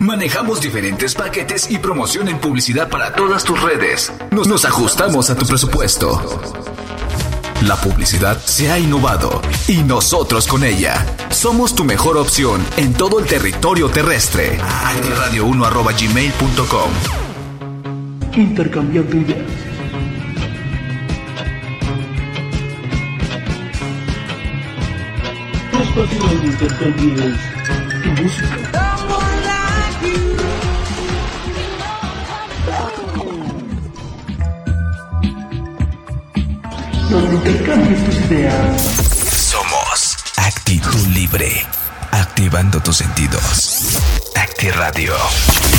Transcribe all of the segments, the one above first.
Manejamos diferentes paquetes y promoción en publicidad para todas tus redes. Nos, ajustamos a tu presupuesto. La publicidad se ha innovado y nosotros con ella. Somos tu mejor opción en todo el territorio terrestre. Radio1.gmail.com Intercambiando ideas. Tu música. Somos Actitud Libre. Activando tus sentidos. Radio.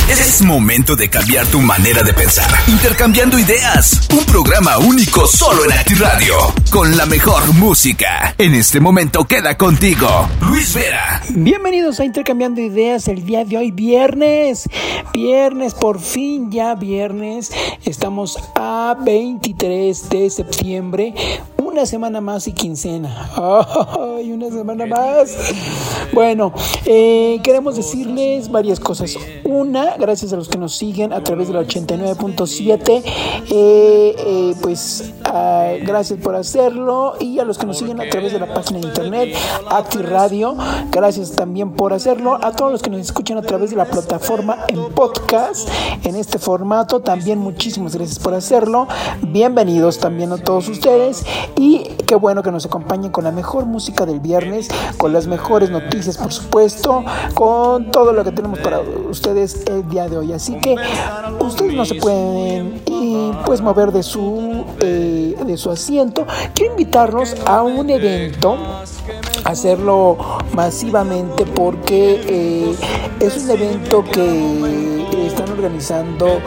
Es momento de cambiar tu manera de pensar. Intercambiando ideas. Un programa único solo en Acti Radio. Con la mejor música. En este momento queda contigo. Luis Vera. Bienvenidos a Intercambiando Ideas el día de hoy, viernes. Viernes, por fin ya viernes. Estamos a 23 de septiembre. Una semana más y quincena. ¡Ay, una semana más! Bueno, eh, queremos decirles varias cosas. Una, gracias a los que nos siguen a través de la 89.7. Eh, eh, pues ah, gracias por hacerlo. Y a los que nos siguen a través de la página de internet, Acti Radio. Gracias también por hacerlo. A todos los que nos escuchan a través de la plataforma en podcast, en este formato, también muchísimas gracias por hacerlo. Bienvenidos también a todos ustedes. Y qué bueno que nos acompañen con la mejor música del viernes, con las mejores noticias, por supuesto, con todo lo que tenemos para ustedes el día de hoy. Así que ustedes no se pueden y, pues mover de su, eh, de su asiento. Quiero invitarlos a un evento hacerlo masivamente porque eh, es un evento que están organizando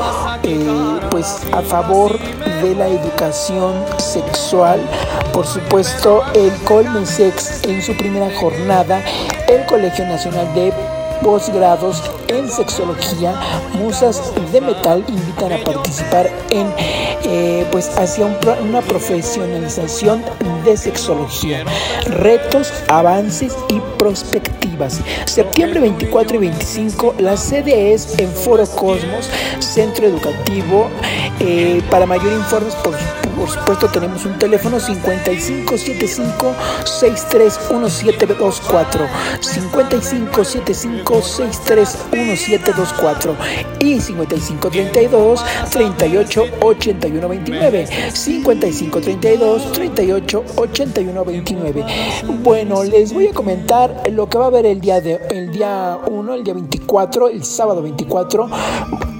eh, pues a favor de la educación sexual por supuesto el Colmesex en su primera jornada el Colegio Nacional de posgrados en sexología, musas de metal invitan a participar en eh, pues hacia un, una profesionalización de sexología, retos, avances y perspectivas. Septiembre 24 y 25, la sede es en Foro Cosmos, Centro Educativo. Eh, para mayor informes, por, por supuesto, tenemos un teléfono 5575 631724 5575 631724 y 5532 38 81 29 5532 38 81 29 bueno les voy a comentar lo que va a haber el día de el día 1 el día 24 el sábado 24 Oh,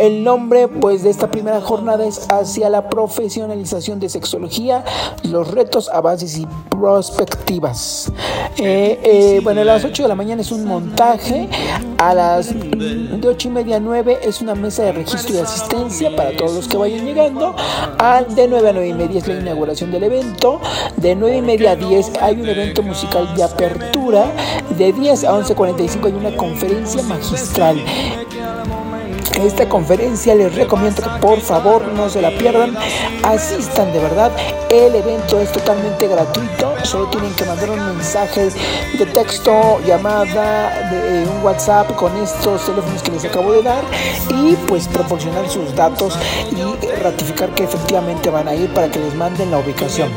el nombre pues de esta primera jornada es hacia la profesionalización de sexología, los retos, avances y perspectivas. Eh, eh, bueno, a las 8 de la mañana es un montaje, a las de 8 y media a 9 es una mesa de registro y asistencia para todos los que vayan llegando, a, de 9 a 9 y media es la inauguración del evento, de 9 y media a 10 hay un evento musical de apertura, de 10 a 11.45 hay una conferencia magistral esta conferencia les recomiendo que por favor no se la pierdan, asistan de verdad. El evento es totalmente gratuito, solo tienen que mandar un mensaje de texto, llamada, de, un WhatsApp con estos teléfonos que les acabo de dar y pues proporcionar sus datos y ratificar que efectivamente van a ir para que les manden la ubicación.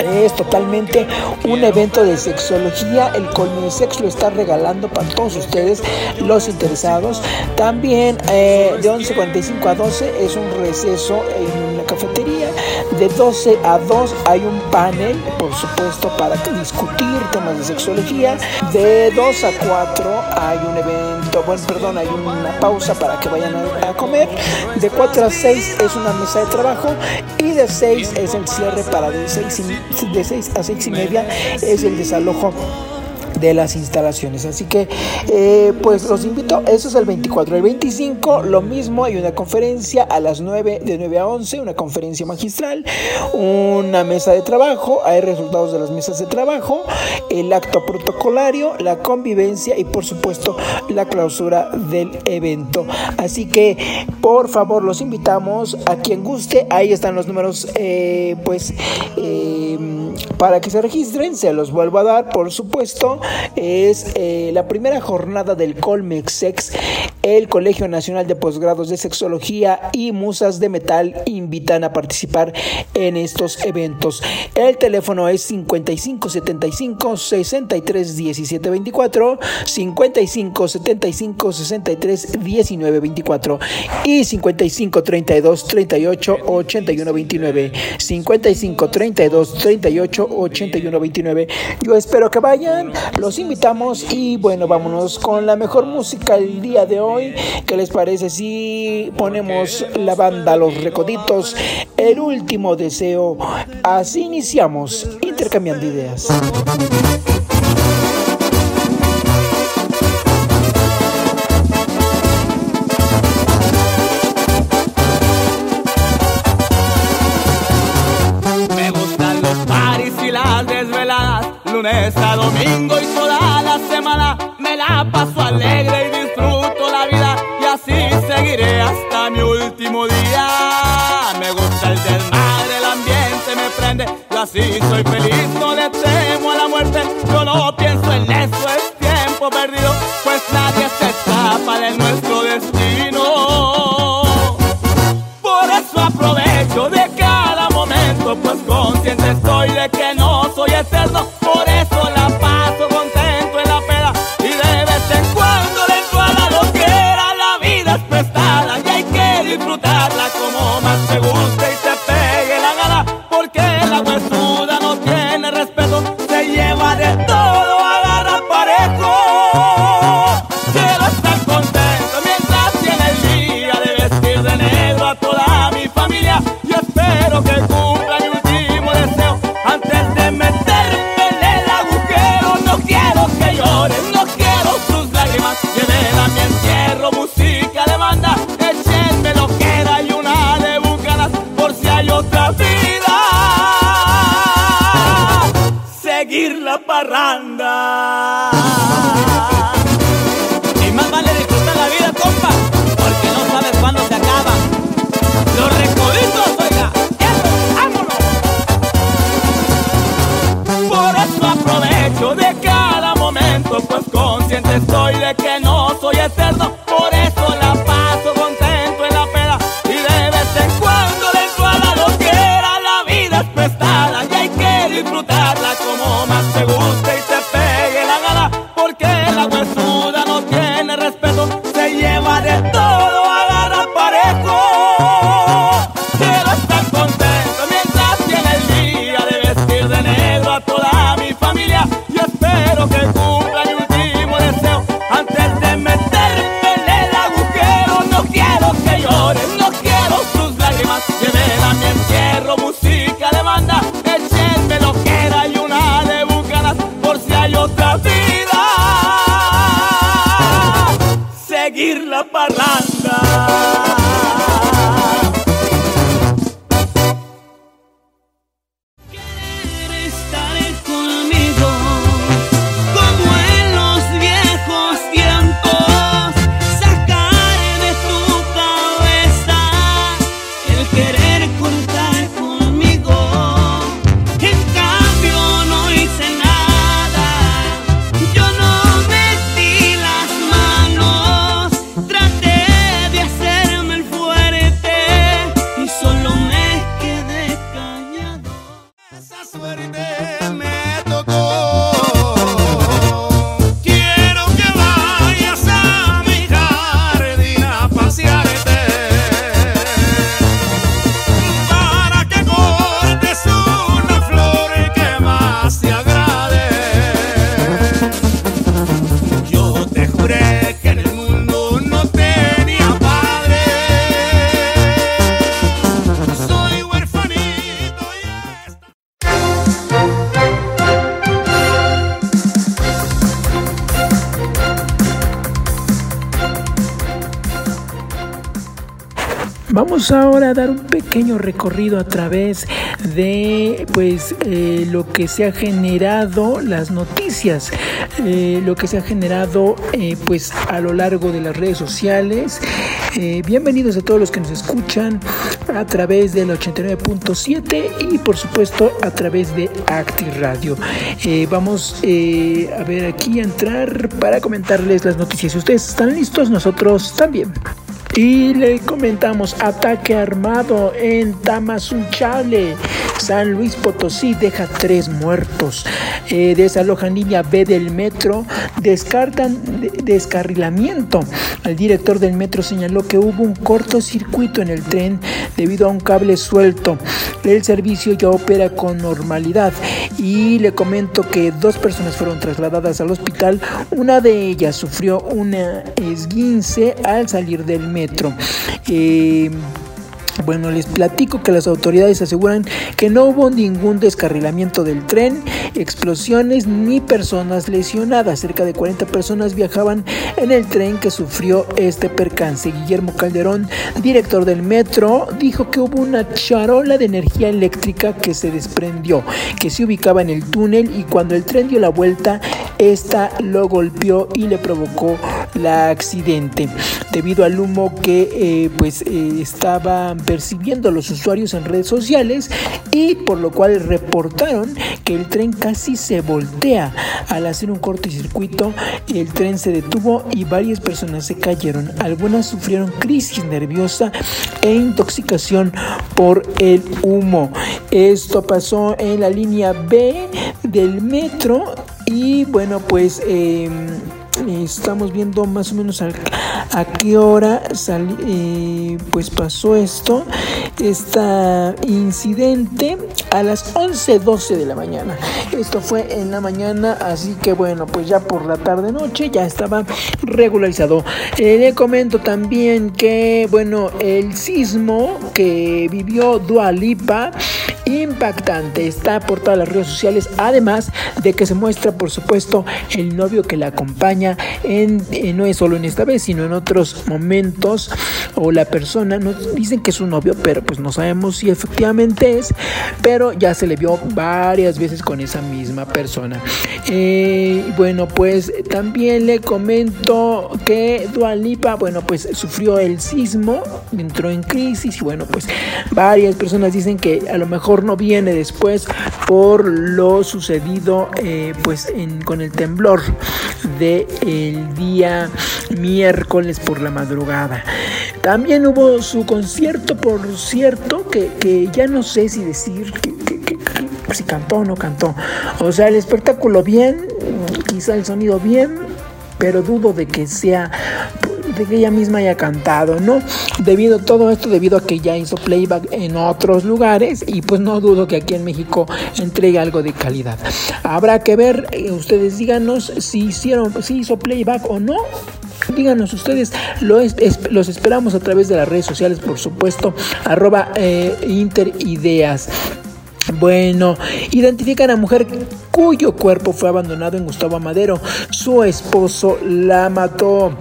Es totalmente un evento de sexología. El Colmesex lo está regalando para todos ustedes, los interesados. También eh, de 11.45 a 12 es un receso en una cafetería. De 12 a 2 hay un panel, por supuesto, para discutir temas de sexología. De 2 a 4 hay un evento, bueno, perdón, hay una pausa para que vayan a, a comer. De 4 a 6 es una mesa de trabajo. Y de 6 es el cierre para de 6 y de 6 a 6 y media es el desalojo de las instalaciones. Así que, eh, pues los invito. Eso es el 24. El 25, lo mismo. Hay una conferencia a las 9, de 9 a 11, una conferencia magistral, una mesa de trabajo. Hay resultados de las mesas de trabajo, el acto protocolario, la convivencia y, por supuesto, la clausura del evento. Así que, por favor, los invitamos a quien guste. Ahí están los números, eh, pues. Eh, para que se registren, se los vuelvo a dar, por supuesto, es eh, la primera jornada del Colmexex, el Colegio Nacional de Posgrados de Sexología y Musas de Metal invitan a participar en estos eventos. El teléfono es 5575 63 17 24, 55 75 63 19 24 y 55 32 38 81 29. 55 32 38 81 29. Yo espero que vayan, los invitamos y bueno, vámonos con la mejor música el día de hoy. ¿Qué les parece si ponemos la banda Los Recoditos, el último deseo? Así iniciamos intercambiando ideas. parranda. Ahora dar un pequeño recorrido a través de pues eh, lo que se ha generado, las noticias, eh, lo que se ha generado eh, pues a lo largo de las redes sociales. bienvenidos a todos los que nos escuchan a través del 89.7 y por supuesto a través de Acti Radio. Vamos a ver aquí a entrar para comentarles las noticias. Si ustedes están listos, nosotros también. Y le comentamos ataque armado en Tamazunchale. San Luis Potosí deja tres muertos. Eh, desalojan línea B del metro. Descartan descarrilamiento. El director del metro señaló que hubo un cortocircuito en el tren debido a un cable suelto. El servicio ya opera con normalidad. Y le comento que dos personas fueron trasladadas al hospital. Una de ellas sufrió una esguince al salir del metro metro. Eh, bueno, les platico que las autoridades aseguran que no hubo ningún descarrilamiento del tren, explosiones ni personas lesionadas. Cerca de 40 personas viajaban en el tren que sufrió este percance. Guillermo Calderón, director del metro, dijo que hubo una charola de energía eléctrica que se desprendió, que se ubicaba en el túnel y cuando el tren dio la vuelta, esta lo golpeó y le provocó la accidente. Debido al humo que eh, pues eh, estaba percibiendo los usuarios en redes sociales y por lo cual reportaron que el tren casi se voltea. Al hacer un cortocircuito, el tren se detuvo y varias personas se cayeron. Algunas sufrieron crisis nerviosa e intoxicación por el humo. Esto pasó en la línea B del metro y bueno pues... Eh, estamos viendo más o menos a, qué hora eh, pues pasó esto este incidente a las 11.12 de la mañana. Esto fue en la mañana así que bueno pues ya por la tarde noche ya estaba regularizado. Eh, le comento también que bueno el sismo que vivió Dualipa impactante. Está por todas las redes sociales, además de que se muestra, por supuesto, el novio que la acompaña en, eh, no es solo en esta vez, sino en otros momentos, o la persona, nos dicen que es un novio, pero pues no sabemos si efectivamente es, pero ya se le vio varias veces con esa misma persona. Eh, bueno, pues también le comento que Dualipa, bueno, pues sufrió el sismo, entró en crisis y bueno, pues varias personas dicen que a lo mejor no viene después por lo sucedido eh, pues con el temblor del el día miércoles por la madrugada. También hubo su concierto, por cierto, que, ya no sé si decir si cantó o no cantó. O sea, el espectáculo bien, quizá el sonido bien, pero dudo de que sea de que ella misma haya cantado, ¿no? Debido a todo esto, debido a que ya hizo playback en otros lugares y pues no dudo que aquí en México entregue algo de calidad. Habrá que ver, eh, ustedes díganos si hicieron, si hizo playback o no. Díganos ustedes, los esperamos a través de las redes sociales, por supuesto, arroba eh, interideas. Bueno, identifican a mujer cuyo cuerpo fue abandonado en Gustavo Madero. Su esposo la mató.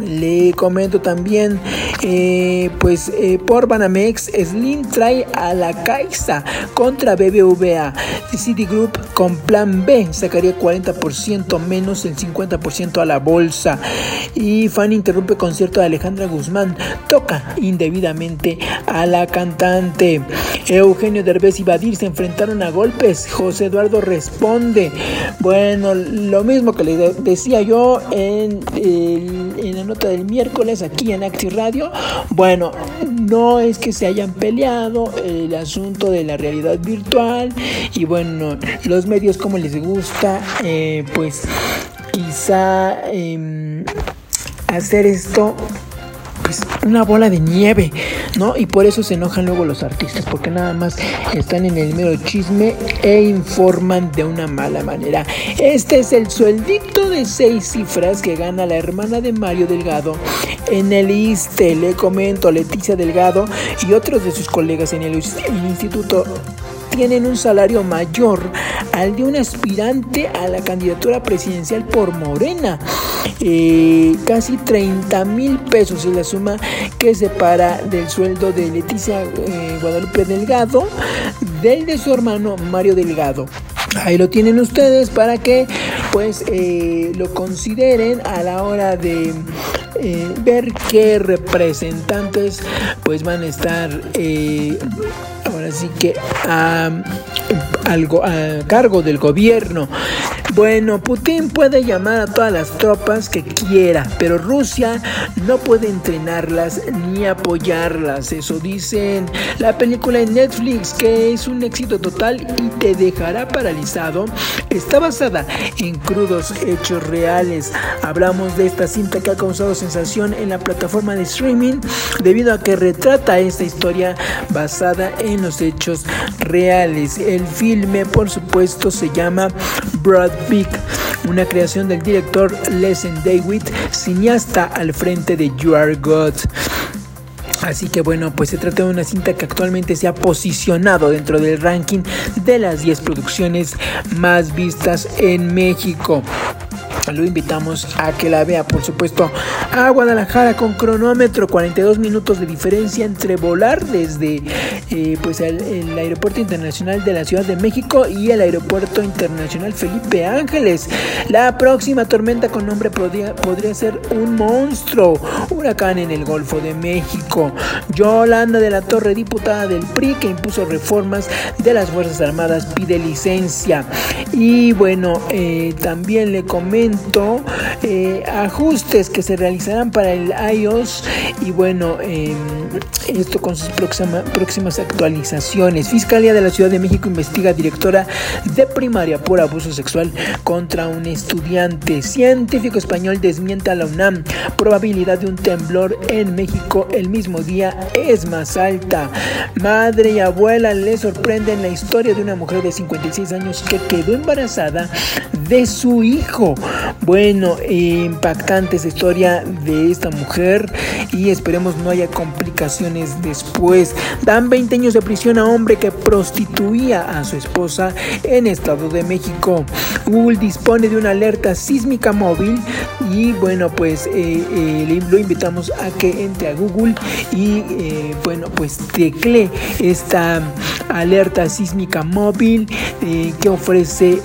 Le comento también, eh, pues eh, por Banamex, Slim trae a la Caixa contra BBVA. Citigroup con plan B sacaría 40% menos el 50% a la bolsa. Y Fan interrumpe concierto de Alejandra Guzmán. Toca indebidamente a la cantante. Eugenio Derbez y Badir se enfrentaron a golpes. José Eduardo responde. Bueno, lo mismo que le decía yo en, en nota del miércoles aquí en Acti Radio. Bueno, no es que se hayan peleado el asunto de la realidad virtual y bueno, los medios como les gusta, eh, pues quizá em, hacer esto pues una bola de nieve, ¿no? Y por eso se enojan luego los artistas, porque nada más están en el mero chisme e informan de una mala manera. Este es el sueldito de seis cifras que gana la hermana de Mario Delgado en el ISTE. Le comento, Leticia Delgado y otros de sus colegas en el Instituto tienen un salario mayor al de un aspirante a la candidatura presidencial por Morena. Eh, casi 30 mil pesos es la suma que separa del sueldo de Leticia eh, Guadalupe Delgado del de su hermano Mario Delgado. Ahí lo tienen ustedes para que pues eh, lo consideren a la hora de ver qué representantes pues van a estar ahora sí que a, cargo del gobierno. Bueno, Putin puede llamar a todas las tropas que quiera, pero Rusia no puede entrenarlas ni apoyarlas. Eso dicen la película en Netflix, que es un éxito total y te dejará paralizado. Está basada en crudos hechos reales. Hablamos de esta cinta que ha causado sensación en la plataforma de streaming debido a que retrata esta historia basada en los hechos reales. El filme, por supuesto, se llama Broad Una creación del director Lesen David, cineasta al frente de You Are God. Así que bueno, pues se trata de una cinta que actualmente se ha posicionado dentro del ranking de las 10 producciones más vistas en México lo invitamos a que la vea, por supuesto, a Guadalajara con cronómetro, 42 minutos de diferencia entre volar desde eh, pues el, aeropuerto internacional de la Ciudad de México y el aeropuerto internacional Felipe Ángeles. La próxima tormenta con nombre podría, podría ser un monstruo, huracán en el Golfo de México. Yolanda de la Torre, diputada del PRI, que impuso reformas de las Fuerzas Armadas, pide licencia. Y bueno, eh, también le comento eh, ajustes que se realizarán para el iOS y bueno, esto con sus próximas actualizaciones. Fiscalía de la Ciudad de México investiga directora de primaria por abuso sexual contra un estudiante. Científico español desmienta a la UNAM. Probabilidad de un temblor en México el mismo día es más alta. Madre y abuela le sorprenden la historia de una mujer de 56 años que quedó embarazada de su hijo. Bueno, impactante esa historia de esta mujer y esperemos no haya complicaciones después. Dan 20 años de prisión a hombre que prostituía a su esposa en Estado de México. Google dispone de una alerta sísmica móvil y bueno, pues eh, eh, lo invitamos a que entre a Google y eh, bueno, pues tecle esta alerta sísmica móvil que ofrece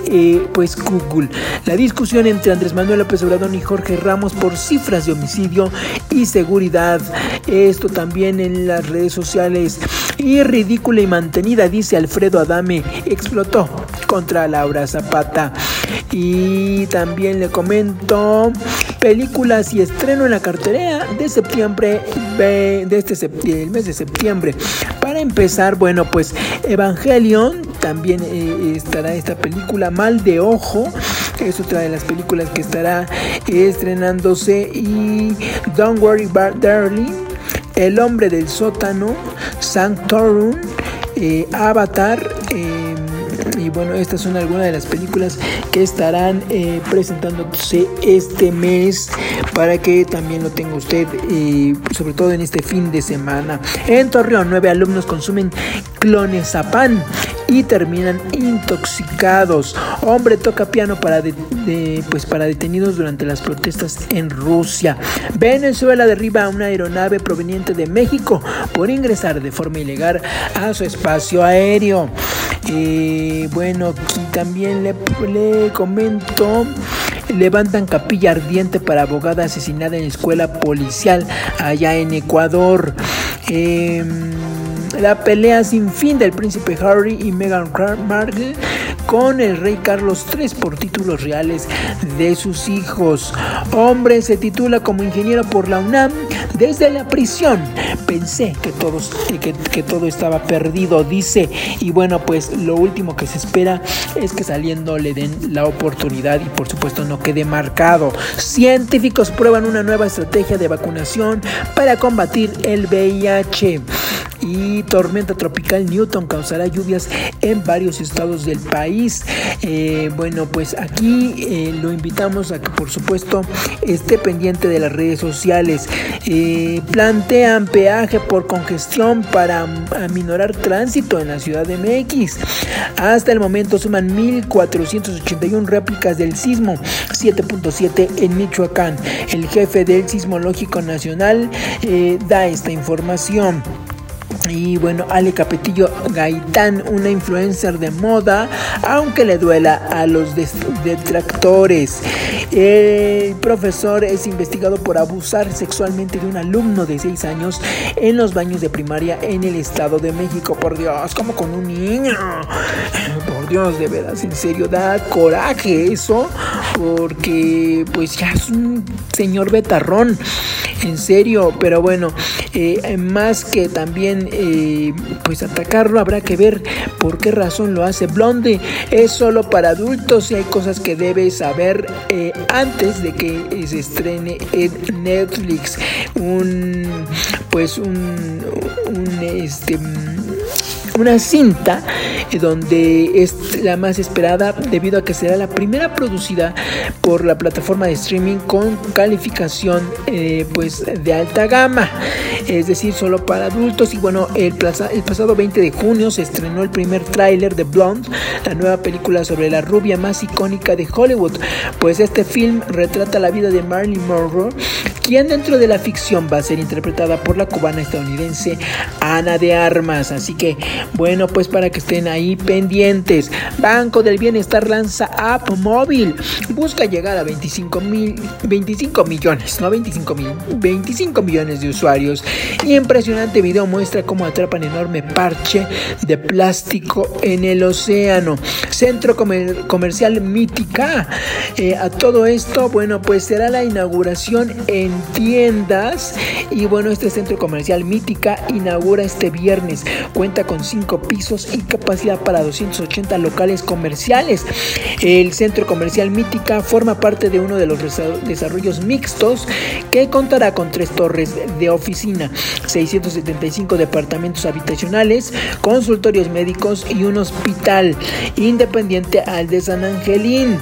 pues Google. La discusión entre Andrés Manuel López Obrador y Jorge Ramos por cifras de homicidio y seguridad. Esto también en las redes sociales. Y ridícula y mantenida, dice Alfredo Adame, explotó contra Laura Zapata. Y también le comento películas y estreno en la cartera de septiembre de este el mes de septiembre. Empezar, bueno, pues Evangelion también eh, estará esta película Mal de Ojo es otra de las películas que estará estrenándose. Y Don't Worry About Darling, El hombre del sótano, Sanctorum, eh, Avatar. Eh, y bueno, estas son algunas de las películas que estarán eh, presentándose este mes para que también lo tenga usted, sobre todo en este fin de semana. En Torreón, nueve alumnos consumen clonazepam y terminan intoxicados. Hombre toca piano para, pues para detenidos durante las protestas en Rusia. Venezuela derriba una aeronave proveniente de México por ingresar de forma ilegal a su espacio aéreo. Eh, bueno, aquí también le, le comento levantan capilla ardiente para abogada asesinada en escuela policial allá en Ecuador. Eh, la pelea sin fin del príncipe Harry y Meghan Markle con el rey Carlos III por títulos reales de sus hijos. Hombre se titula como ingeniero por la UNAM desde la prisión. Pensé que, todos, que, que todo estaba perdido, dice. Y bueno, pues lo último que se espera es que saliendo le den la oportunidad y por supuesto no quede marcado. Científicos prueban una nueva estrategia de vacunación para combatir el VIH y tormenta tropical Newton causará lluvias en varios estados del país. Eh, bueno, pues aquí eh, lo invitamos a que por supuesto esté pendiente de las redes sociales. Eh, plantean peaje por congestión para aminorar tránsito en la Ciudad de MX. Hasta el momento suman 1.481 réplicas del sismo 7.7 en Michoacán. El jefe del Sismológico Nacional da esta información. Y bueno, Ale Capetillo Gaitán, una influencer de moda, aunque le duela a los detractores. El profesor es investigado por abusar sexualmente de un alumno de 6 años en los baños de primaria en el Estado de México. Por Dios, como con un niño. Dios, de veras, en serio, da coraje eso, porque pues ya es un señor betarrón. En serio, pero bueno, eh, más que también eh, pues atacarlo, habrá que ver por qué razón lo hace Blonde. Es solo para adultos y hay cosas que debes saber eh, antes de que se estrene en Netflix. Un pues un, un este una cinta donde es la más esperada debido a que será la primera producida por la plataforma de streaming con calificación eh, pues de alta gama es decir solo para adultos y bueno el, el pasado 20 de junio se estrenó el primer tráiler de Blonde la nueva película sobre la rubia más icónica de Hollywood pues este film retrata la vida de Marilyn Monroe quien dentro de la ficción va a ser interpretada por la cubana estadounidense Ana de Armas así que bueno, pues para que estén ahí pendientes. Banco del Bienestar lanza app móvil. Busca llegar a 25 mil, 25 millones, no 25 mil, 25 millones de usuarios. Y impresionante video muestra cómo atrapan enorme parche de plástico en el océano. Centro Comercial Mítica. Eh, a todo esto, bueno, pues será la inauguración en tiendas. Y bueno, este centro comercial Mítica inaugura este viernes. Cuenta con cinco pisos y capacidad para 280 locales comerciales. El centro comercial Mítica forma parte de uno de los desarrollos mixtos que contará con tres torres de oficina, 675 departamentos habitacionales, consultorios médicos y un hospital independiente al de San Angelín.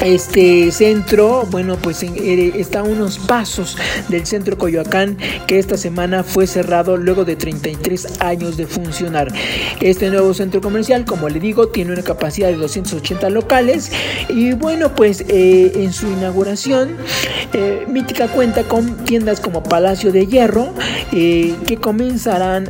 Este centro, bueno, pues eh, está a unos pasos del centro Coyoacán que esta semana fue cerrado luego de 33 años de funcionar. Este nuevo centro comercial, como le digo, tiene una capacidad de 280 locales y bueno, pues eh, en su inauguración, eh, Mítica cuenta con tiendas como Palacio de Hierro que comenzarán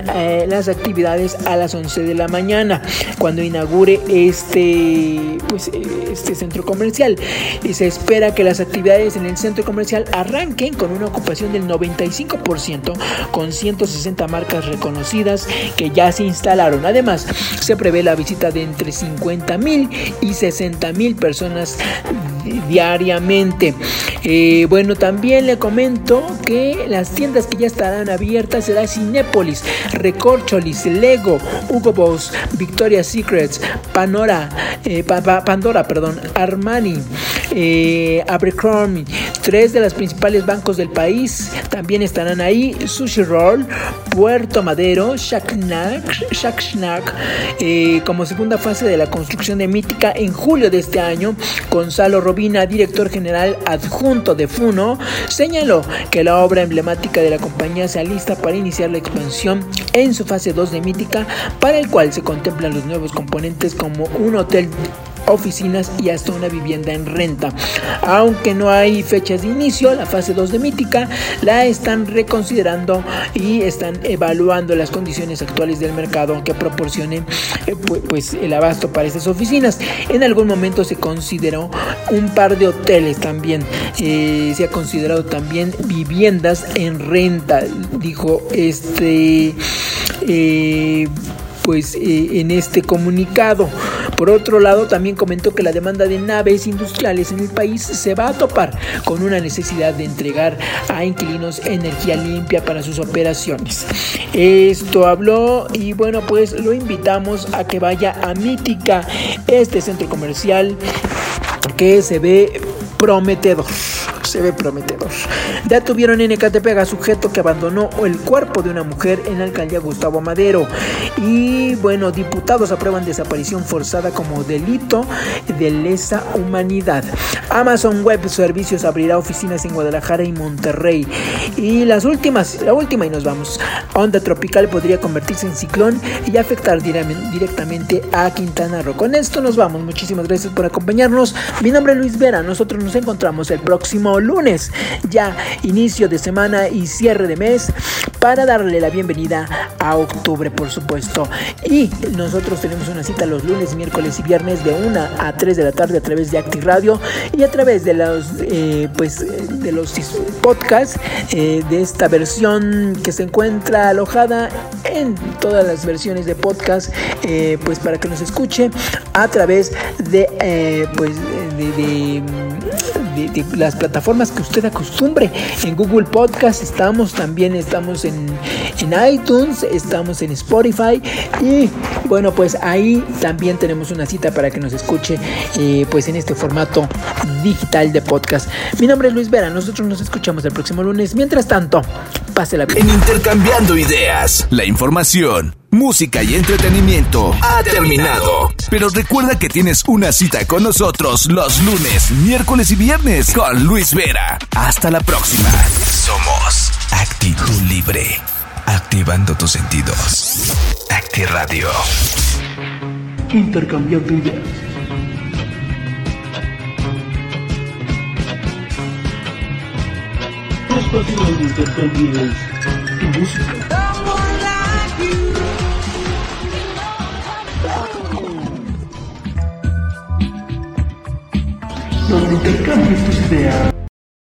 las actividades a las 11 de la mañana cuando inaugure este, pues, este centro comercial y se espera que las actividades en el centro comercial arranquen con una ocupación del 95% con 160 marcas reconocidas que ya se instalaron. Además, se prevé la visita de entre 50 mil y 60 mil personas diariamente. Eh, bueno, también le comento que las tiendas que ya estarán abiertas será Cinépolis, Recorcholis, Lego, Hugo Boss, Victoria's Secrets, Panora, eh, Pandora, perdón, Armani, eh, Abercrombie, tres de los principales bancos del país también estarán ahí, Sushi Roll, Puerto Madero, Shack Snack, eh, como segunda fase de la construcción de Mítica en julio de este año, Gonzalo Robina, director general adjunto de Funo, señaló que la obra emblemática de la compañía se alista para iniciar la expansión en su fase 2 de Mítica, para el cual se contemplan los nuevos componentes como un hotel oficinas y hasta una vivienda en renta. Aunque no hay fechas de inicio, la fase 2 de Mítica la están reconsiderando y están evaluando las condiciones actuales del mercado que proporcionen eh, pues, el abasto para estas oficinas. En algún momento se consideró un par de hoteles también. Eh, se ha considerado también viviendas en renta, dijo este... Eh, pues en este comunicado. Por otro lado, también comentó que la demanda de naves industriales en el país se va a topar con una necesidad de entregar a inquilinos energía limpia para sus operaciones. Esto habló y bueno, pues lo invitamos a que vaya a Mítica, este centro comercial que se ve prometedor se ve prometedor. Detuvieron en Ecatepec a sujeto que abandonó el cuerpo de una mujer en la alcaldía Gustavo Madero. Y bueno, diputados aprueban desaparición forzada como delito de lesa humanidad. Amazon Web Servicios abrirá oficinas en Guadalajara y Monterrey. Y las últimas, la última y nos vamos. Onda tropical podría convertirse en ciclón y afectar directamente a Quintana Roo. Con esto nos vamos. Muchísimas gracias por acompañarnos. Mi nombre es Luis Vera. Nosotros nos encontramos el próximo lunes, ya inicio de semana y cierre de mes, para darle la bienvenida a octubre, por supuesto. Y nosotros tenemos una cita los lunes, miércoles y viernes de 1 a 3 de la tarde a través de Acti Radio y a través de los, eh, pues, de los podcasts eh, de esta versión que se encuentra alojada en todas las versiones de podcast, eh, pues para que nos escuche a través de, pues, de de, las plataformas que usted acostumbre. En Google Podcast estamos, también estamos en, en iTunes, estamos en Spotify y bueno, pues ahí también tenemos una cita para que nos escuche eh, pues en este formato digital de podcast. Mi nombre es Luis Vera, nosotros nos escuchamos el próximo lunes. Mientras tanto, pásela bien. En Intercambiando Ideas, la información música y entretenimiento ha terminado. Pero recuerda que tienes una cita con nosotros los lunes, miércoles y viernes con Luis Vera. Hasta la próxima. Somos Actitud Libre. Activando tus sentidos. Acti Radio. Intercambiando ideas. Espacio donde intercambies tu música. donde intercambies tus ideas.